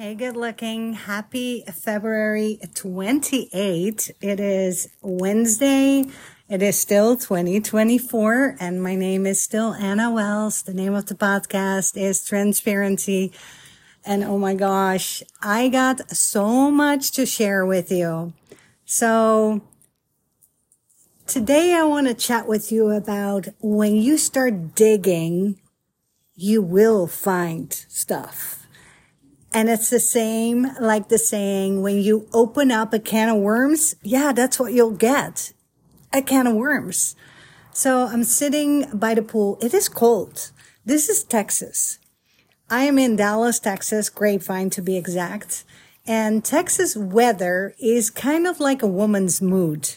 Hey, good looking. Happy February 28. It is Wednesday. It is still 2024 and my name is still Anna Wells. The name of the podcast is Transparency. And oh my gosh, I got so much to share with you. So today I want to chat with you about when you start digging, you will find stuff and it's the same like the saying, when you open up a can of worms, yeah, that's what you'll get. A can of worms. So I'm sitting by the pool. It is cold. This is Texas. I am in Dallas, Texas, Grapevine to be exact. And Texas weather is kind of like a woman's mood.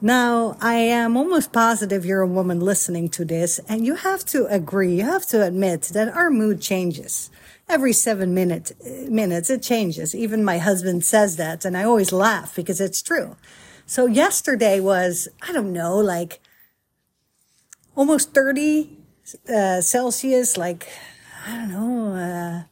Now, I am almost positive you're a woman listening to this and you have to agree, you have to admit that our mood changes every seven minutes, minutes it changes. Even my husband says that and I always laugh because it's true. So yesterday was, I don't know, like almost 30 uh, Celsius, like, I don't know, uh,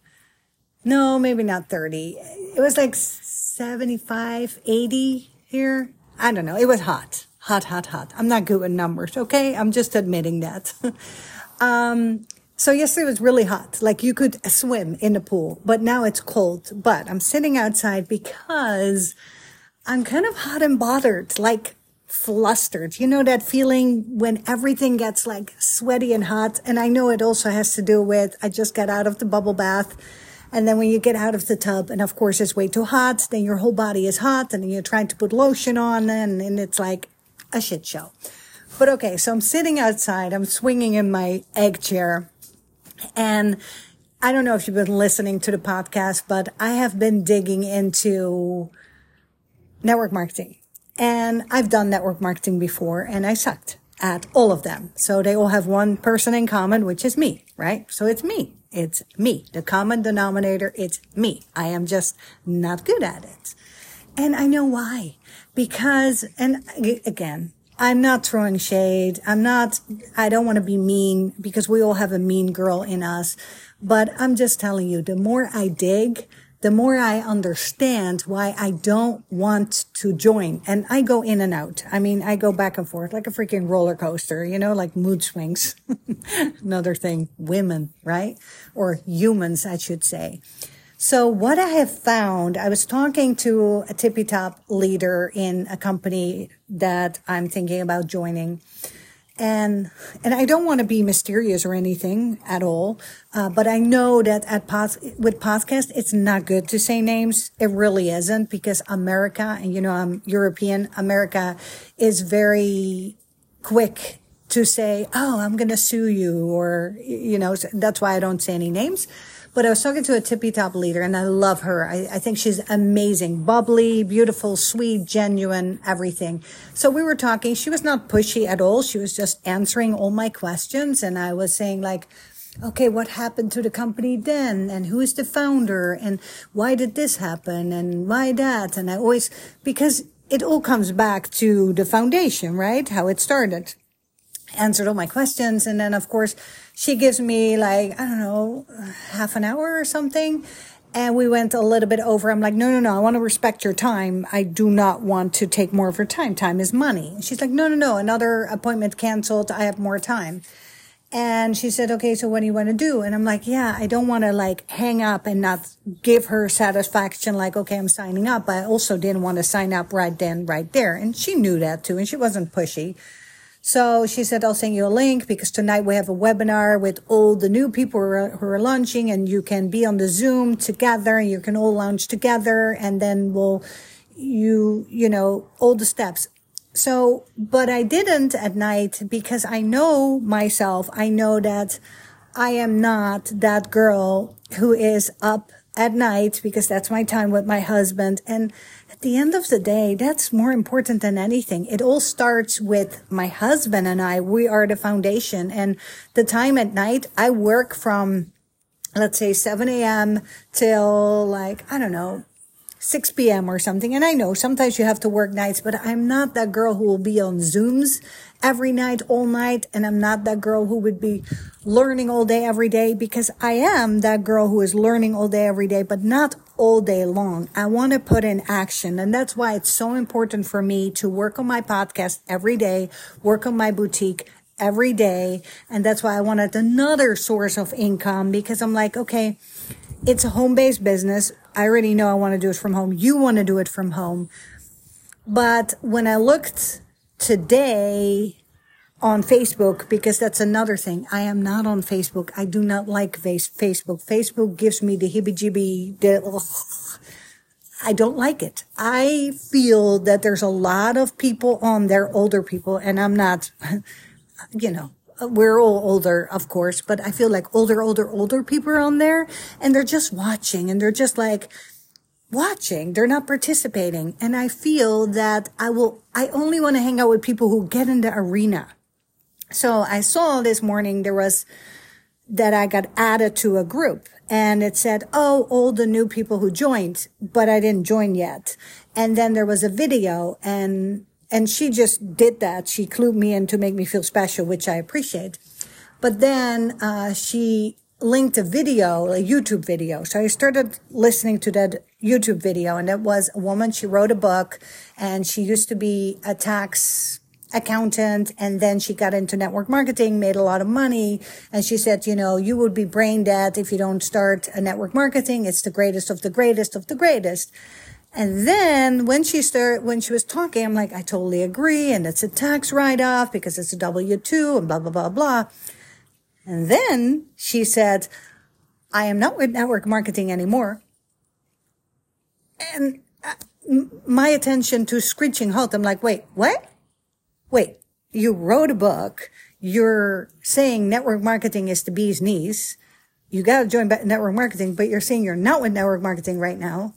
no, maybe not 30. It was like 75, 80 here. I don't know. It was hot, hot, hot, hot. I'm not good with numbers. Okay. I'm just admitting that. um, so yesterday was really hot. Like you could swim in the pool, but now it's cold. But I'm sitting outside because I'm kind of hot and bothered, like flustered. You know that feeling when everything gets like sweaty and hot. And I know it also has to do with I just got out of the bubble bath. And then when you get out of the tub, and of course it's way too hot, then your whole body is hot and you're trying to put lotion on and, and it's like a shit show. But okay, so I'm sitting outside. I'm swinging in my egg chair and I don't know if you've been listening to the podcast, but I have been digging into network marketing. And I've done network marketing before and I sucked at all of them. So they all have one person in common, which is me, right? So it's me. It's me. The common denominator, it's me. I am just not good at it. And I know why. Because, and again, I'm not throwing shade. I'm not, I don't want to be mean because we all have a mean girl in us. But I'm just telling you, the more I dig, the more I understand why I don't want to join. And I go in and out. I mean, I go back and forth like a freaking roller coaster, you know, like mood swings. Another thing, women, right? Or humans, I should say. So what I have found, I was talking to a tippy top leader in a company that I'm thinking about joining. And, and I don't want to be mysterious or anything at all. Uh, but I know that at pos- with podcast, it's not good to say names. It really isn't because America and, you know, I'm European. America is very quick to say, Oh, I'm going to sue you or, you know, that's why I don't say any names. But I was talking to a tippy top leader and I love her. I, I, think she's amazing, bubbly, beautiful, sweet, genuine, everything. So we were talking. She was not pushy at all. She was just answering all my questions. And I was saying like, okay, what happened to the company then? And who is the founder? And why did this happen? And why that? And I always, because it all comes back to the foundation, right? How it started answered all my questions. And then, of course, she gives me like, I don't know, half an hour or something. And we went a little bit over. I'm like, no, no, no. I want to respect your time. I do not want to take more of your time. Time is money. She's like, no, no, no. Another appointment canceled. I have more time. And she said, okay, so what do you want to do? And I'm like, yeah, I don't want to like hang up and not give her satisfaction. Like, okay, I'm signing up. But I also didn't want to sign up right then, right there. And she knew that too. And she wasn't pushy. So she said, I'll send you a link because tonight we have a webinar with all the new people who are, who are launching and you can be on the Zoom together and you can all launch together and then we'll, you, you know, all the steps. So, but I didn't at night because I know myself. I know that I am not that girl who is up at night because that's my time with my husband. And the end of the day, that's more important than anything. It all starts with my husband and I. We are the foundation and the time at night, I work from, let's say 7 a.m. till like, I don't know, 6 p.m. or something. And I know sometimes you have to work nights, but I'm not that girl who will be on Zooms every night, all night. And I'm not that girl who would be learning all day, every day, because I am that girl who is learning all day, every day, but not all day long. I want to put in action. And that's why it's so important for me to work on my podcast every day, work on my boutique every day. And that's why I wanted another source of income because I'm like, okay, it's a home based business. I already know I want to do it from home. You want to do it from home. But when I looked today on Facebook, because that's another thing, I am not on Facebook. I do not like face- Facebook. Facebook gives me the heebie jeebie, I don't like it. I feel that there's a lot of people on there, older people, and I'm not, you know, we're all older, of course, but I feel like older, older, older people are on there and they're just watching and they're just like watching. They're not participating. And I feel that I will, I only want to hang out with people who get in the arena. So I saw this morning there was that I got added to a group and it said, Oh, all the new people who joined, but I didn't join yet. And then there was a video and and she just did that. She clued me in to make me feel special, which I appreciate. But then uh, she linked a video, a YouTube video. So I started listening to that YouTube video, and it was a woman. She wrote a book, and she used to be a tax accountant and then she got into network marketing, made a lot of money. And she said, you know, you would be brain dead if you don't start a network marketing. It's the greatest of the greatest of the greatest. And then when she started, when she was talking, I'm like, I totally agree. And it's a tax write off because it's a W-2 and blah, blah, blah, blah. And then she said, I am not with network marketing anymore. And uh, my attention to screeching halt. I'm like, wait, what? Wait, you wrote a book. You're saying network marketing is the bee's knees. You got to join network marketing, but you're saying you're not with network marketing right now.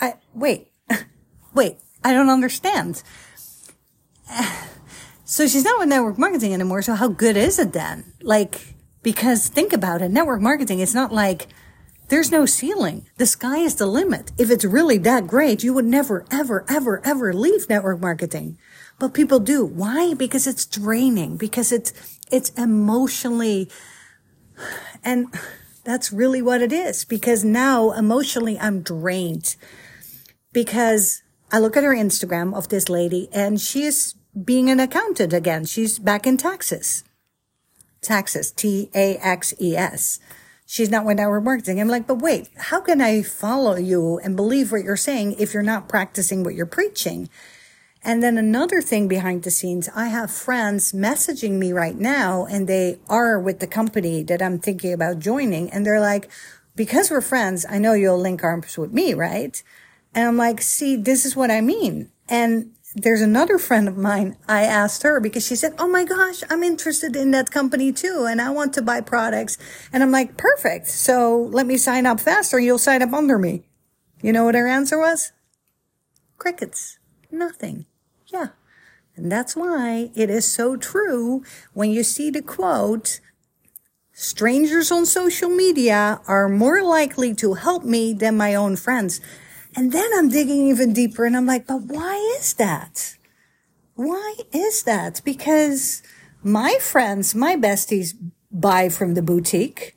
I, wait, wait, I don't understand. So she's not with network marketing anymore. So how good is it then? Like, because think about it. Network marketing, it's not like there's no ceiling. The sky is the limit. If it's really that great, you would never, ever, ever, ever leave network marketing. But people do. Why? Because it's draining, because it's, it's emotionally, and that's really what it is. Because now emotionally I'm drained because I look at her Instagram of this lady and she's being an accountant again. She's back in Texas. Taxes, T-A-X-E-S. She's not with network marketing. I'm like, but wait, how can I follow you and believe what you're saying if you're not practicing what you're preaching? And then another thing behind the scenes, I have friends messaging me right now and they are with the company that I'm thinking about joining. And they're like, because we're friends, I know you'll link arms with me, right? And I'm like, see, this is what I mean. And there's another friend of mine. I asked her because she said, Oh my gosh, I'm interested in that company too. And I want to buy products. And I'm like, perfect. So let me sign up faster. You'll sign up under me. You know what her answer was? Crickets. Nothing. Yeah. And that's why it is so true when you see the quote, strangers on social media are more likely to help me than my own friends. And then I'm digging even deeper and I'm like, but why is that? Why is that? Because my friends, my besties buy from the boutique.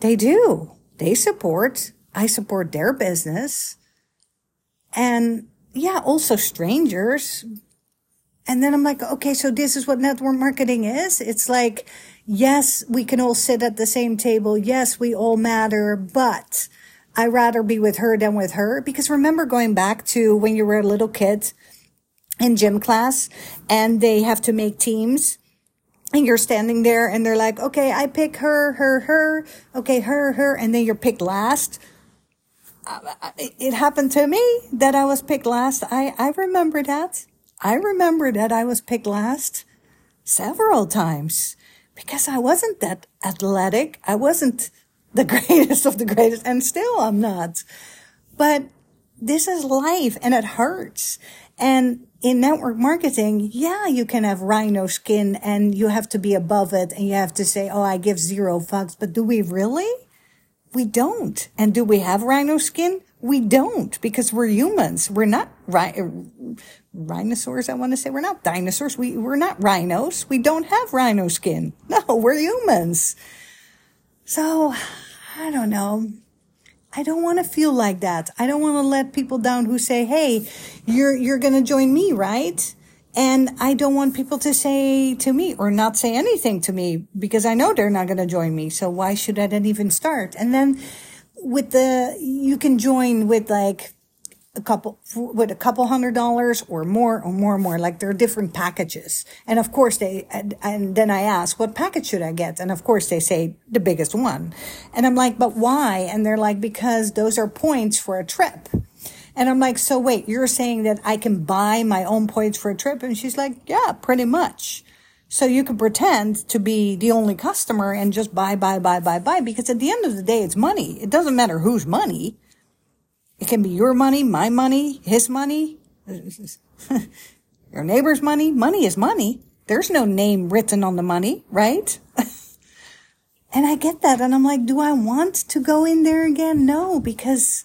They do. They support. I support their business. And yeah, also strangers. And then I'm like, okay, so this is what network marketing is. It's like, yes, we can all sit at the same table. Yes, we all matter, but I rather be with her than with her. Because remember going back to when you were a little kid in gym class and they have to make teams and you're standing there and they're like, okay, I pick her, her, her. Okay, her, her. And then you're picked last. It happened to me that I was picked last. I, I remember that. I remember that I was picked last several times because I wasn't that athletic. I wasn't the greatest of the greatest, and still I'm not. But this is life and it hurts. And in network marketing, yeah, you can have rhino skin and you have to be above it and you have to say, Oh, I give zero fucks. But do we really? We don't. And do we have rhino skin? We don't because we're humans. We're not rhi- uh, rhinosaurs. I want to say we're not dinosaurs. We, we're not rhinos. We don't have rhino skin. No, we're humans. So I don't know. I don't want to feel like that. I don't want to let people down who say, Hey, you're, you're going to join me, right? And I don't want people to say to me or not say anything to me because I know they're not going to join me. So why should I then even start? And then with the, you can join with like a couple, with a couple hundred dollars or more or more and more. Like there are different packages. And of course they, and, and then I ask, what package should I get? And of course they say the biggest one. And I'm like, but why? And they're like, because those are points for a trip. And I'm like, so wait, you're saying that I can buy my own points for a trip? And she's like, yeah, pretty much. So you can pretend to be the only customer and just buy, buy, buy, buy, buy, because at the end of the day, it's money. It doesn't matter whose money. It can be your money, my money, his money, your neighbor's money. Money is money. There's no name written on the money, right? and I get that. And I'm like, do I want to go in there again? No, because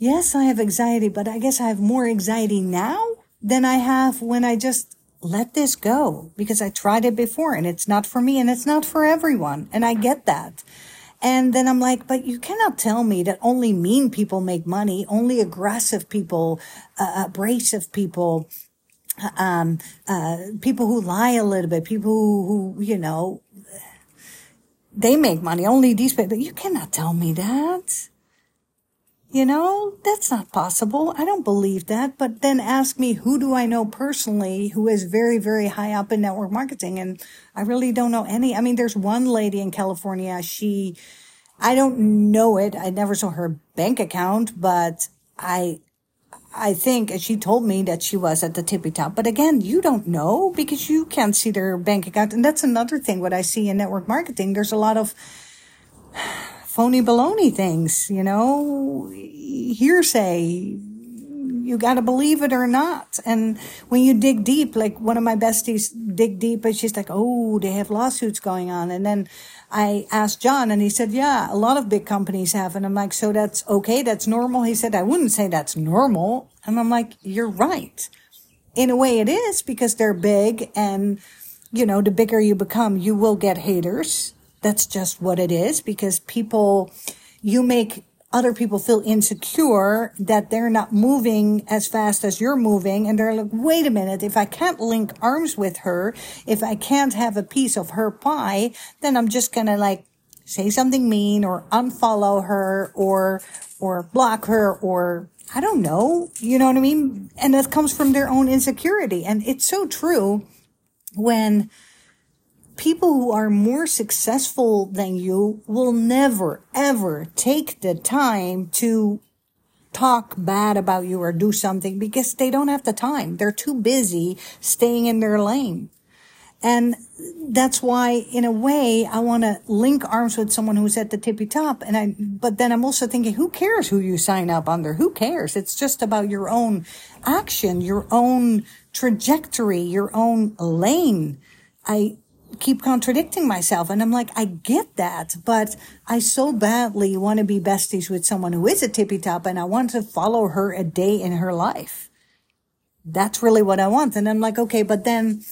yes, I have anxiety, but I guess I have more anxiety now than I have when I just let this go because I tried it before and it's not for me and it's not for everyone. And I get that. And then I'm like, but you cannot tell me that only mean people make money, only aggressive people, uh, abrasive people, um, uh, people who lie a little bit, people who, who, you know, they make money. Only these people. You cannot tell me that. You know, that's not possible. I don't believe that. But then ask me, who do I know personally who is very, very high up in network marketing? And I really don't know any. I mean, there's one lady in California. She, I don't know it. I never saw her bank account, but I, I think she told me that she was at the tippy top. But again, you don't know because you can't see their bank account. And that's another thing. What I see in network marketing, there's a lot of, phony baloney things, you know, hearsay. You got to believe it or not. And when you dig deep, like one of my besties dig deep and she's like, Oh, they have lawsuits going on. And then I asked John and he said, yeah, a lot of big companies have. And I'm like, so that's okay. That's normal. He said, I wouldn't say that's normal. And I'm like, you're right. In a way it is because they're big and, you know, the bigger you become, you will get haters that's just what it is because people, you make other people feel insecure that they're not moving as fast as you're moving. And they're like, wait a minute. If I can't link arms with her, if I can't have a piece of her pie, then I'm just going to like say something mean or unfollow her or, or block her or I don't know. You know what I mean? And that comes from their own insecurity. And it's so true when people who are more successful than you will never, ever take the time to talk bad about you or do something because they don't have the time. They're too busy staying in their lane. And that's why, in a way, I want to link arms with someone who's at the tippy top. And I, but then I'm also thinking, who cares who you sign up under? Who cares? It's just about your own action, your own trajectory, your own lane. I, keep contradicting myself. And I'm like, I get that, but I so badly want to be besties with someone who is a tippy top and I want to follow her a day in her life. That's really what I want. And I'm like, okay, but then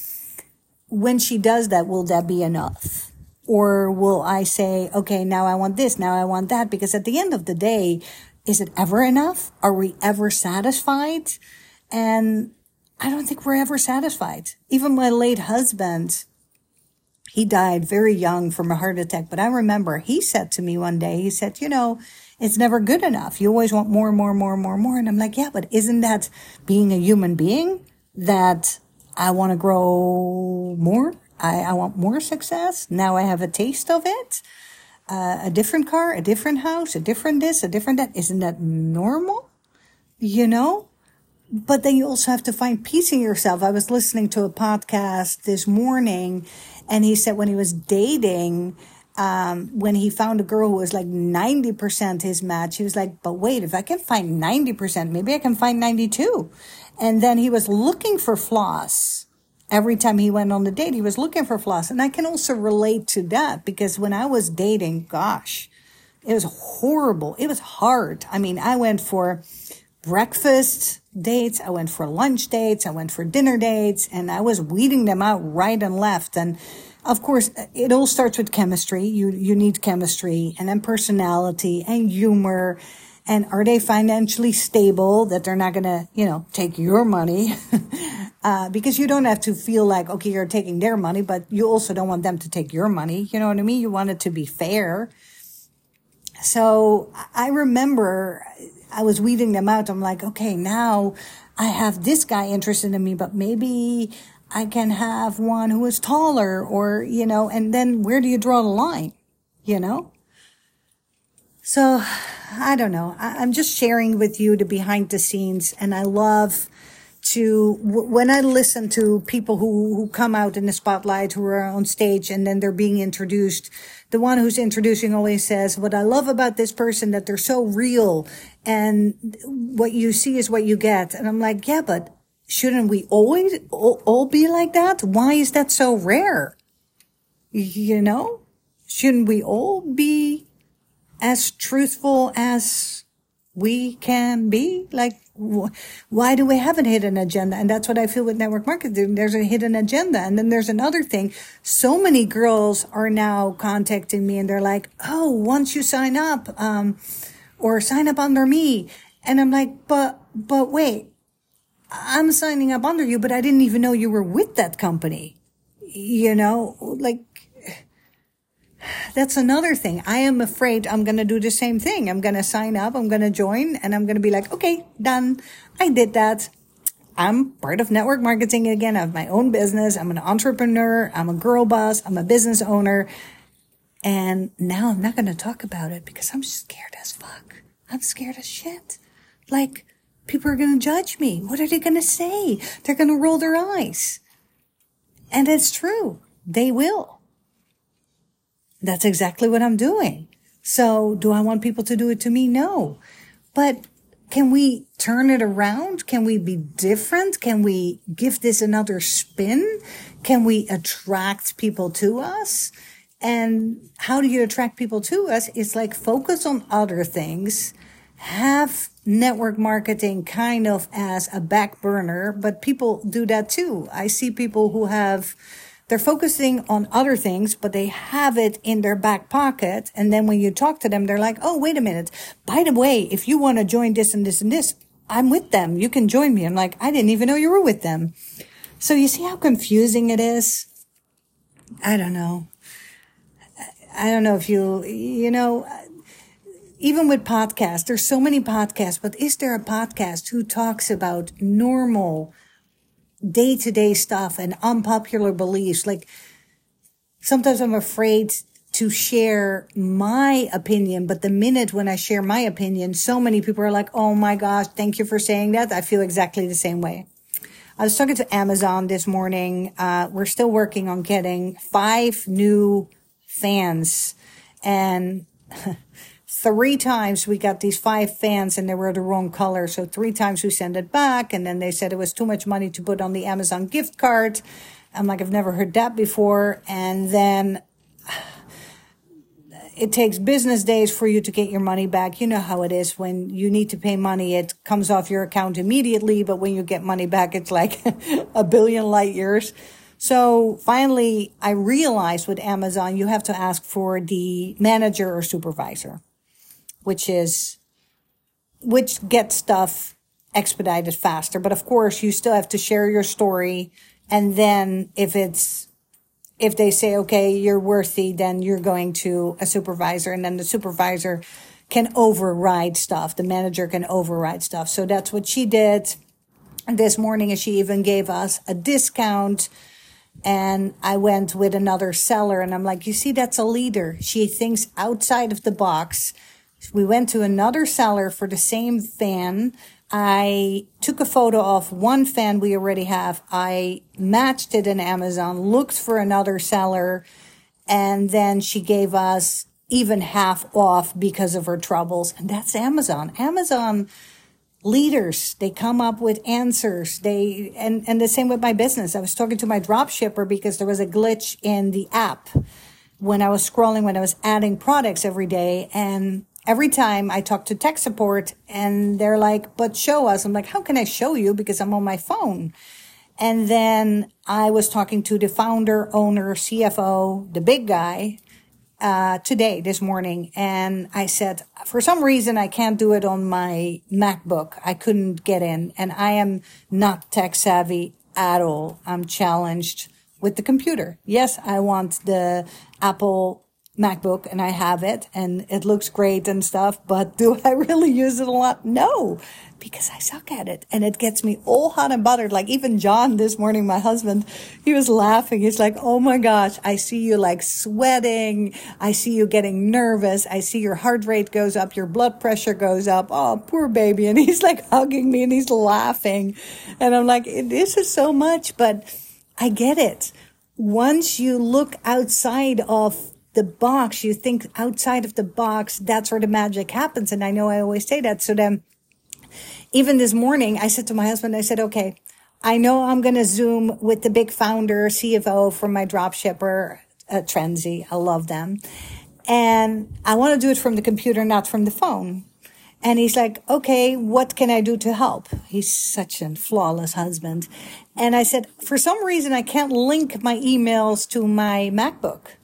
when she does that, will that be enough? Or will I say, okay, now I want this, now I want that? Because at the end of the day, is it ever enough? Are we ever satisfied? And I don't think we're ever satisfied. Even my late husband, he died very young from a heart attack. But I remember he said to me one day, he said, you know, it's never good enough. You always want more, more, more, more, more. And I'm like, yeah, but isn't that being a human being that I want to grow more? I, I want more success. Now I have a taste of it. Uh, a different car, a different house, a different this, a different that. Isn't that normal? You know? But then you also have to find peace in yourself. I was listening to a podcast this morning and he said when he was dating, um, when he found a girl who was like 90% his match, he was like, but wait, if I can find 90%, maybe I can find 92. And then he was looking for flaws. Every time he went on the date, he was looking for flaws. And I can also relate to that because when I was dating, gosh, it was horrible. It was hard. I mean, I went for breakfast dates. I went for lunch dates. I went for dinner dates and I was weeding them out right and left. And of course, it all starts with chemistry. You, you need chemistry and then personality and humor. And are they financially stable that they're not going to, you know, take your money? uh, because you don't have to feel like, okay, you're taking their money, but you also don't want them to take your money. You know what I mean? You want it to be fair. So I remember I was weeding them out. I'm like, okay, now I have this guy interested in me, but maybe I can have one who is taller or, you know, and then where do you draw the line? You know? So I don't know. I, am just sharing with you the behind the scenes and I love to, when I listen to people who, who come out in the spotlight, who are on stage and then they're being introduced, the one who's introducing always says, what I love about this person that they're so real and what you see is what you get. And I'm like, yeah, but shouldn't we always all, be like that? Why is that so rare? You know, shouldn't we all be as truthful as we can be? Like, wh- why do we have a hidden agenda? And that's what I feel with network marketing. There's a hidden agenda. And then there's another thing. So many girls are now contacting me and they're like, Oh, once you sign up, um, or sign up under me. And I'm like, but, but wait, I'm signing up under you, but I didn't even know you were with that company. You know, like, that's another thing. I am afraid I'm going to do the same thing. I'm going to sign up, I'm going to join, and I'm going to be like, okay, done. I did that. I'm part of network marketing again. I have my own business. I'm an entrepreneur. I'm a girl boss. I'm a business owner. And now I'm not going to talk about it because I'm scared as fuck. I'm scared as shit. Like, People are going to judge me. What are they going to say? They're going to roll their eyes. And it's true. They will. That's exactly what I'm doing. So do I want people to do it to me? No. But can we turn it around? Can we be different? Can we give this another spin? Can we attract people to us? And how do you attract people to us? It's like focus on other things have network marketing kind of as a back burner, but people do that too. I see people who have, they're focusing on other things, but they have it in their back pocket. And then when you talk to them, they're like, Oh, wait a minute. By the way, if you want to join this and this and this, I'm with them. You can join me. I'm like, I didn't even know you were with them. So you see how confusing it is? I don't know. I don't know if you, you know, even with podcasts, there's so many podcasts, but is there a podcast who talks about normal day to day stuff and unpopular beliefs? Like sometimes I'm afraid to share my opinion, but the minute when I share my opinion, so many people are like, Oh my gosh, thank you for saying that. I feel exactly the same way. I was talking to Amazon this morning. Uh, we're still working on getting five new fans and three times we got these five fans and they were the wrong color. So three times we sent it back. And then they said it was too much money to put on the Amazon gift card. I'm like, I've never heard that before. And then it takes business days for you to get your money back. You know how it is when you need to pay money. It comes off your account immediately. But when you get money back, it's like a billion light years. So finally, I realized with Amazon, you have to ask for the manager or supervisor which is, which gets stuff expedited faster. But of course, you still have to share your story. And then if it's, if they say, okay, you're worthy, then you're going to a supervisor and then the supervisor can override stuff. The manager can override stuff. So that's what she did this morning. And she even gave us a discount. And I went with another seller and I'm like, you see, that's a leader. She thinks outside of the box. We went to another seller for the same fan. I took a photo of one fan we already have. I matched it in Amazon, looked for another seller, and then she gave us even half off because of her troubles. And that's Amazon. Amazon leaders, they come up with answers. They, and, and the same with my business. I was talking to my drop shipper because there was a glitch in the app when I was scrolling, when I was adding products every day. And every time I talk to tech support and they're like, but show us. I'm like, how can I show you? Because I'm on my phone. And then I was talking to the founder, owner, CFO, the big guy, uh, today, this morning. And I said, for some reason, I can't do it on my MacBook. I couldn't get in and I am not tech savvy at all. I'm challenged with the computer. Yes, I want the Apple MacBook and I have it and it looks great and stuff, but do I really use it a lot? No, because I suck at it and it gets me all hot and buttered. Like even John this morning, my husband, he was laughing. He's like, Oh my gosh, I see you like sweating. I see you getting nervous. I see your heart rate goes up. Your blood pressure goes up. Oh, poor baby. And he's like hugging me and he's laughing. And I'm like, this is so much, but I get it. Once you look outside of the box, you think outside of the box, that's where the magic happens. And I know I always say that. So then even this morning, I said to my husband, I said, okay, I know I'm going to Zoom with the big founder, CFO from my drop shipper, uh, Trendsi. I love them. And I want to do it from the computer, not from the phone. And he's like, okay, what can I do to help? He's such a flawless husband. And I said, for some reason, I can't link my emails to my MacBook.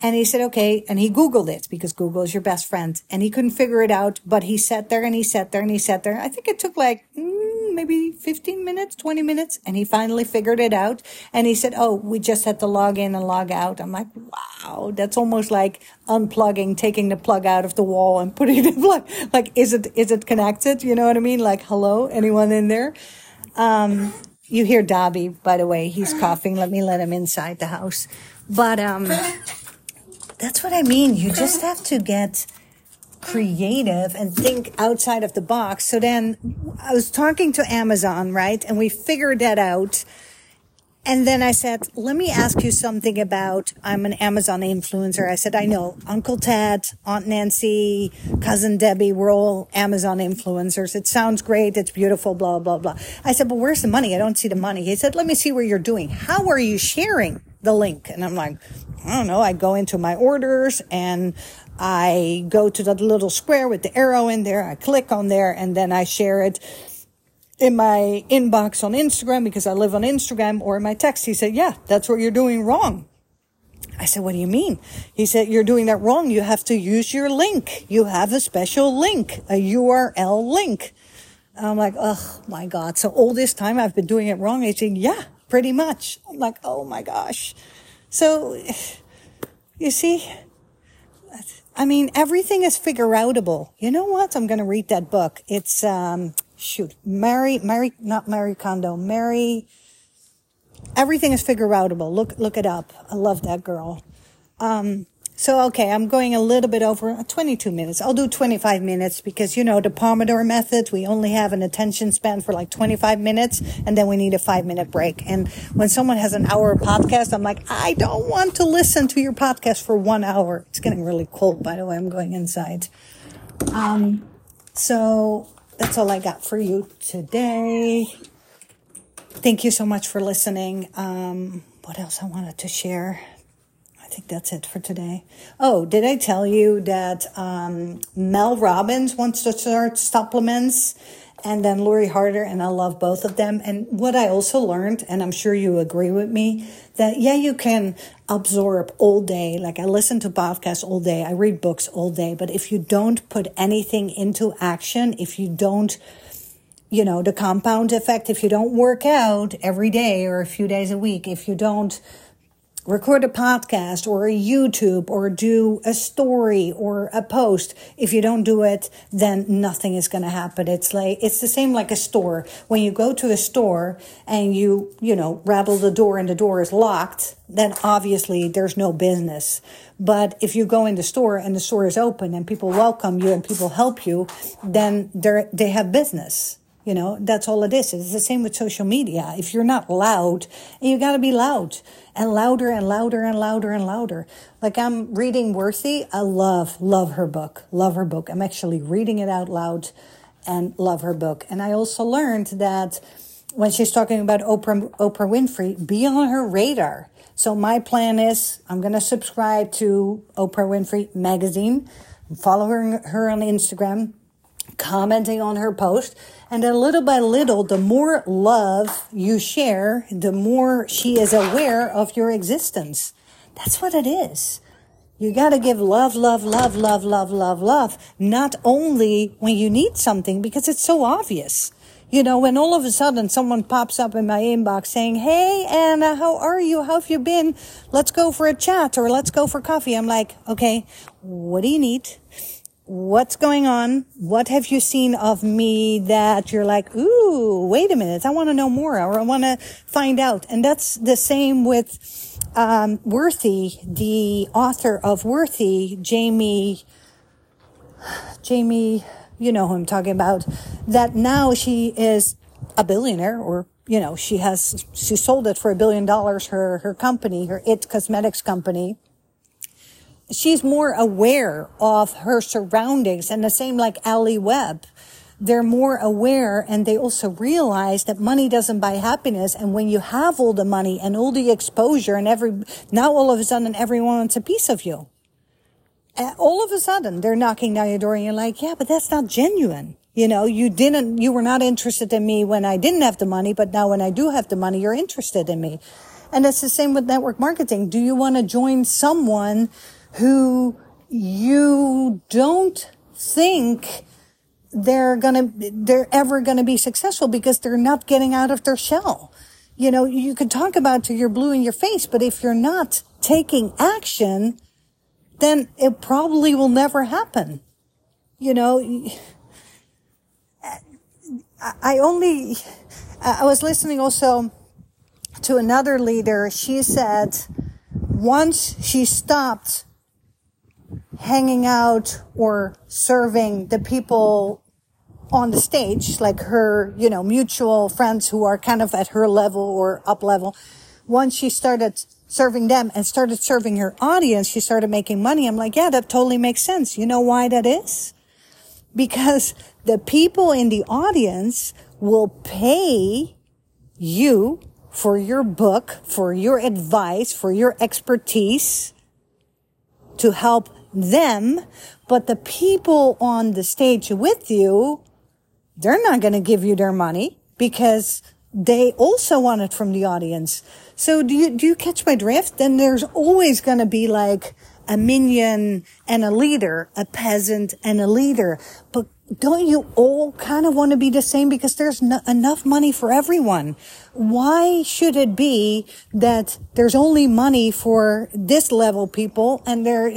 And he said, okay. And he Googled it because Google is your best friend. And he couldn't figure it out, but he sat there and he sat there and he sat there. I think it took like mm, maybe 15 minutes, 20 minutes. And he finally figured it out. And he said, oh, we just had to log in and log out. I'm like, wow, that's almost like unplugging, taking the plug out of the wall and putting the plug. Like, is it, is it connected? You know what I mean? Like, hello, anyone in there? Um, you hear Dobby, by the way, he's coughing. Let me let him inside the house. But, um, that's what I mean. You just have to get creative and think outside of the box. So then I was talking to Amazon, right? And we figured that out. And then I said, let me ask you something about, I'm an Amazon influencer. I said, I know Uncle Ted, Aunt Nancy, Cousin Debbie, we're all Amazon influencers. It sounds great. It's beautiful, blah, blah, blah. I said, but where's the money? I don't see the money. He said, let me see where you're doing. How are you sharing the link? And I'm like, I don't know. I go into my orders and I go to the little square with the arrow in there. I click on there and then I share it in my inbox on Instagram because I live on Instagram or in my text. He said, yeah, that's what you're doing wrong. I said, what do you mean? He said, you're doing that wrong. You have to use your link. You have a special link, a URL link. And I'm like, oh my God. So all this time I've been doing it wrong. He's saying, yeah, pretty much. I'm like, oh my gosh. So, you see, I mean, everything is figure outable. You know what? I'm going to read that book. It's, um, shoot, Mary, Mary, not Mary Kondo, Mary, everything is figure outable. Look, look it up. I love that girl. Um, so, okay, I'm going a little bit over 22 minutes. I'll do 25 minutes because, you know, the Pomodoro method, we only have an attention span for like 25 minutes and then we need a five minute break. And when someone has an hour podcast, I'm like, I don't want to listen to your podcast for one hour. It's getting really cold, by the way. I'm going inside. Um, so that's all I got for you today. Thank you so much for listening. Um, what else I wanted to share? I think that's it for today. Oh, did I tell you that um, Mel Robbins wants to start supplements? And then Lori Harder, and I love both of them. And what I also learned, and I'm sure you agree with me, that yeah, you can absorb all day. Like I listen to podcasts all day, I read books all day, but if you don't put anything into action, if you don't you know, the compound effect, if you don't work out every day or a few days a week, if you don't record a podcast or a YouTube or do a story or a post. If you don't do it, then nothing is going to happen. It's like, it's the same like a store. When you go to a store and you, you know, rattle the door and the door is locked, then obviously there's no business. But if you go in the store and the store is open and people welcome you and people help you, then they they have business. You know, that's all it is. It's the same with social media. If you're not loud, you got to be loud and louder and louder and louder and louder. Like I'm reading Worthy. I love, love her book. Love her book. I'm actually reading it out loud and love her book. And I also learned that when she's talking about Oprah, Oprah Winfrey, be on her radar. So my plan is I'm going to subscribe to Oprah Winfrey magazine, follow her, her on Instagram, commenting on her post. And then little by little, the more love you share, the more she is aware of your existence. That's what it is. You gotta give love, love, love, love, love, love, love. Not only when you need something, because it's so obvious. You know, when all of a sudden someone pops up in my inbox saying, Hey, Anna, how are you? How have you been? Let's go for a chat or let's go for coffee. I'm like, okay, what do you need? What's going on? What have you seen of me that you're like, ooh, wait a minute. I want to know more or I want to find out. And that's the same with, um, Worthy, the author of Worthy, Jamie, Jamie, you know who I'm talking about, that now she is a billionaire or, you know, she has, she sold it for a billion dollars, her, her company, her It Cosmetics company. She's more aware of her surroundings and the same like Ali Webb. They're more aware and they also realize that money doesn't buy happiness. And when you have all the money and all the exposure and every, now all of a sudden everyone wants a piece of you all of a sudden they're knocking down your door and you're like, yeah, but that's not genuine. You know, you didn't, you were not interested in me when I didn't have the money, but now when I do have the money, you're interested in me. And it's the same with network marketing. Do you want to join someone who you don't think they're gonna, they're ever gonna be successful because they're not getting out of their shell? You know, you could talk about till you're blue in your face, but if you're not taking action, then it probably will never happen. You know, I only, I was listening also to another leader. She said once she stopped hanging out or serving the people on the stage, like her, you know, mutual friends who are kind of at her level or up level, once she started serving them and started serving her audience, she started making money. I'm like, yeah, that totally makes sense. You know why that is? Because the people in the audience will pay you for your book, for your advice, for your expertise to help them. But the people on the stage with you, they're not going to give you their money because they also want it from the audience. So do you, do you catch my drift? Then there's always going to be like a minion and a leader, a peasant and a leader. But don't you all kind of want to be the same because there's enough money for everyone? Why should it be that there's only money for this level people and there,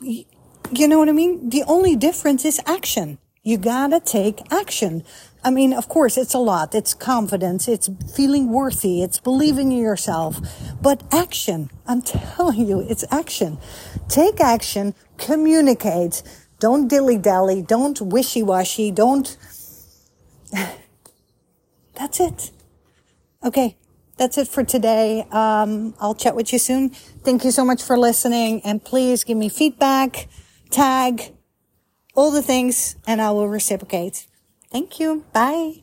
you know what I mean? The only difference is action. You gotta take action. I mean, of course, it's a lot. It's confidence. It's feeling worthy. It's believing in yourself. But action, I'm telling you, it's action. Take action, communicate. Don't dilly dally. Don't wishy washy. Don't. That's it. Okay. That's it for today. Um, I'll chat with you soon. Thank you so much for listening and please give me feedback, tag, all the things, and I will reciprocate. Thank you. Bye.